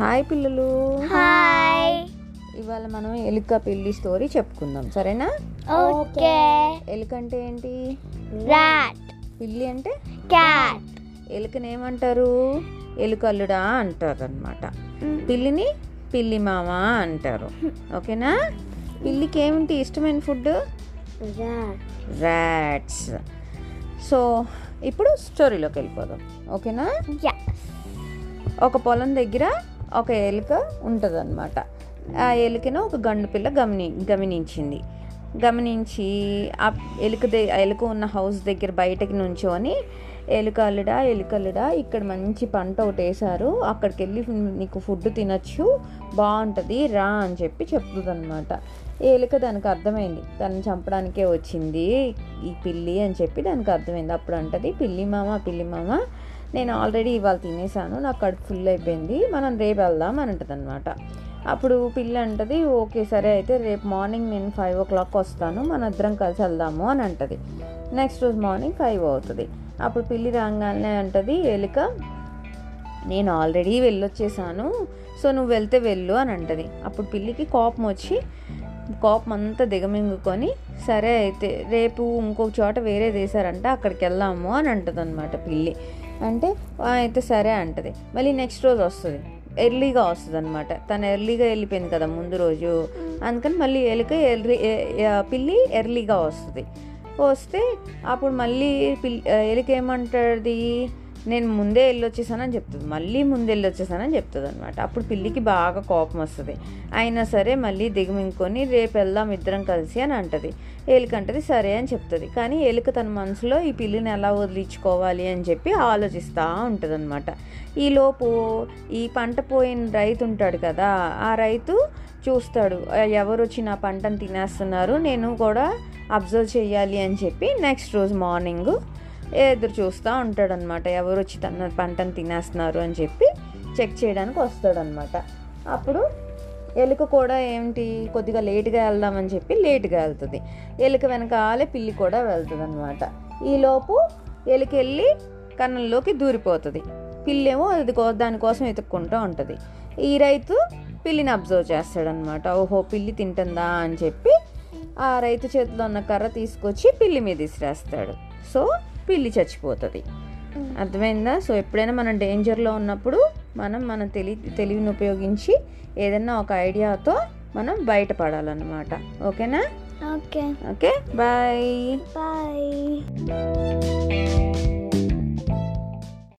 Hi పిల్లలు. Hi. ఇవాళ మనం ఎలుక పిల్లి స్టోరీ చెప్పుకుందాం సరేనా? ఓకే. ఎలుక అంటే ఏంటి? రాట్. పిల్లి అంటే? క్యాట్. ఎలుకని ఏమంటారు? ఎలుకల్లుడా అంటారు అనమాట పిల్లిని పిల్లి మామ అంటారు. ఓకేనా? పిల్లికి ఏమిటి ఇష్టమైన ఫుడ్? రాట్ ర్యాట్స్ సో ఇప్పుడు స్టోరీలోకి వెళ్ళిపోదాం. ఓకేనా? ఒక పొలం దగ్గర ఒక ఎలుక ఉంటుందన్నమాట. ఆ ఎలుకను ఒక గండు పిల్ల గమని గమనించింది. గమనించి ఆ ఎలుక ద ఎలుక ఉన్న హౌస్ దగ్గర బయటకి నుంచొని ఎలుకలుడా ఎలుకలుడా ఇక్కడ మంచి పంట ఒకటి వేశారు అక్కడికి వెళ్ళి నీకు ఫుడ్ తినచ్చు బాగుంటుంది రా అని చెప్పి చెప్తుంది అనమాట ఎలుక దానికి అర్థమైంది. తను చంపడానికే వచ్చింది ఈ పిల్లి అని చెప్పి దానికి అర్థమైంది. అప్పుడు అంటది పిల్లి మామ పిల్లి మామ నేను ఆల్రెడీ ఇవాళ తినేసాను నాకు కడుపు ఫుల్ అయిపోయింది మనం రేపు వెళ్దాం అని అంటది అనమాట అప్పుడు పిల్ల అంటది ఓకే సరే అయితే రేపు మార్నింగ్ నేను ఫైవ్ ఓ క్లాక్ వస్తాను మన ఇద్దరం కలిసి వెళ్దాము అని అంటది. నెక్స్ట్ రోజు మార్నింగ్ ఫైవ్ అవుతుంది. అప్పుడు పిల్లి రాగానే అంటది ఎలుక నేను ఆల్రెడీ వెళ్ళొచ్చేసాను సో నువ్వు వెళ్తే వెళ్ళు అని అంటది. అప్పుడు పిల్లికి కోపం వచ్చి కోపం అంతా దిగమింగుకొని సరే అయితే రేపు ఇంకొక చోట వేరే వేసారంట అక్కడికి వెళ్దాము అని అంటుంది అనమాట పిల్లి. అంటే అయితే సరే అంటది. మళ్ళీ నెక్స్ట్ రోజు వస్తుంది. ఎర్లీగా వస్తుంది అనమాట తను ఎర్లీగా వెళ్ళిపోయింది కదా ముందు రోజు. అందుకని మళ్ళీ ఎలుక ఎర్లీ పిల్లి ఎర్లీగా వస్తుంది. వస్తే అప్పుడు మళ్ళీ పిల్ ఎలుక ఏమంటుంది నేను ముందే వెళ్ళొచ్చేసానని చెప్తుంది. మళ్ళీ ముందే వెళ్ళొచ్చేసానని చెప్తుంది అనమాట అప్పుడు పిల్లికి బాగా కోపం వస్తుంది. అయినా సరే మళ్ళీ దిగమింగుకొని రేపు వెళ్దాం ఇద్దరం కలిసి అని అంటది. ఏలిక అంటది సరే అని చెప్తుంది. కానీ ఎలుక తన మనసులో ఈ పిల్లిని ఎలా వదిలించుకోవాలి అని చెప్పి ఆలోచిస్తూ ఉంటుంది అనమాట ఈలోపు ఈ పంట పోయిన రైతు ఉంటాడు కదా ఆ రైతు చూస్తాడు ఎవరు వచ్చి నా పంటను తినేస్తున్నారు? నేను కూడా అబ్జర్వ్ చేయాలి అని చెప్పి నెక్స్ట్ రోజు మార్నింగ్ ఎదురు చూస్తూ ఉంటాడనమాట ఎవరు వచ్చి తన పంటను తినేస్తున్నారు అని చెప్పి చెక్ చేయడానికి వస్తాడనమాట అప్పుడు ఎలుక కూడా ఏంటి? కొద్దిగా లేట్గా వెళ్దామని చెప్పి లేట్గా వెళ్తుంది. ఎలుక వెనకాలే పిల్లి కూడా వెళ్తుంది అనమాట ఈలోపు ఎలుక వెళ్ళి కన్నంలోకి దూరిపోతుంది. పిల్లేమో అది కో- దానికోసం వెతుక్కుంటూ ఉంటుంది. ఈ రైతు పిల్లిని అబ్జర్వ్ చేస్తాడనమాట ఓహో పిల్లి తింటుందా అని చెప్పి ఆ రైతు చేతిలో ఉన్న కర్ర తీసుకొచ్చి పిల్లి మీద విసిరేస్తాడు సో పిల్లి చచ్చిపోతుంది. అర్థమైందా? సో ఎప్పుడైనా మనం డేంజర్లో ఉన్నప్పుడు మనం మన తెలి తెలివిని ఉపయోగించి ఏదైనా ఒక ఐడియాతో మనం బయటపడాలన్నమాట. ఓకేనా? ఓకే. ఓకే? బాయ్. బాయ్.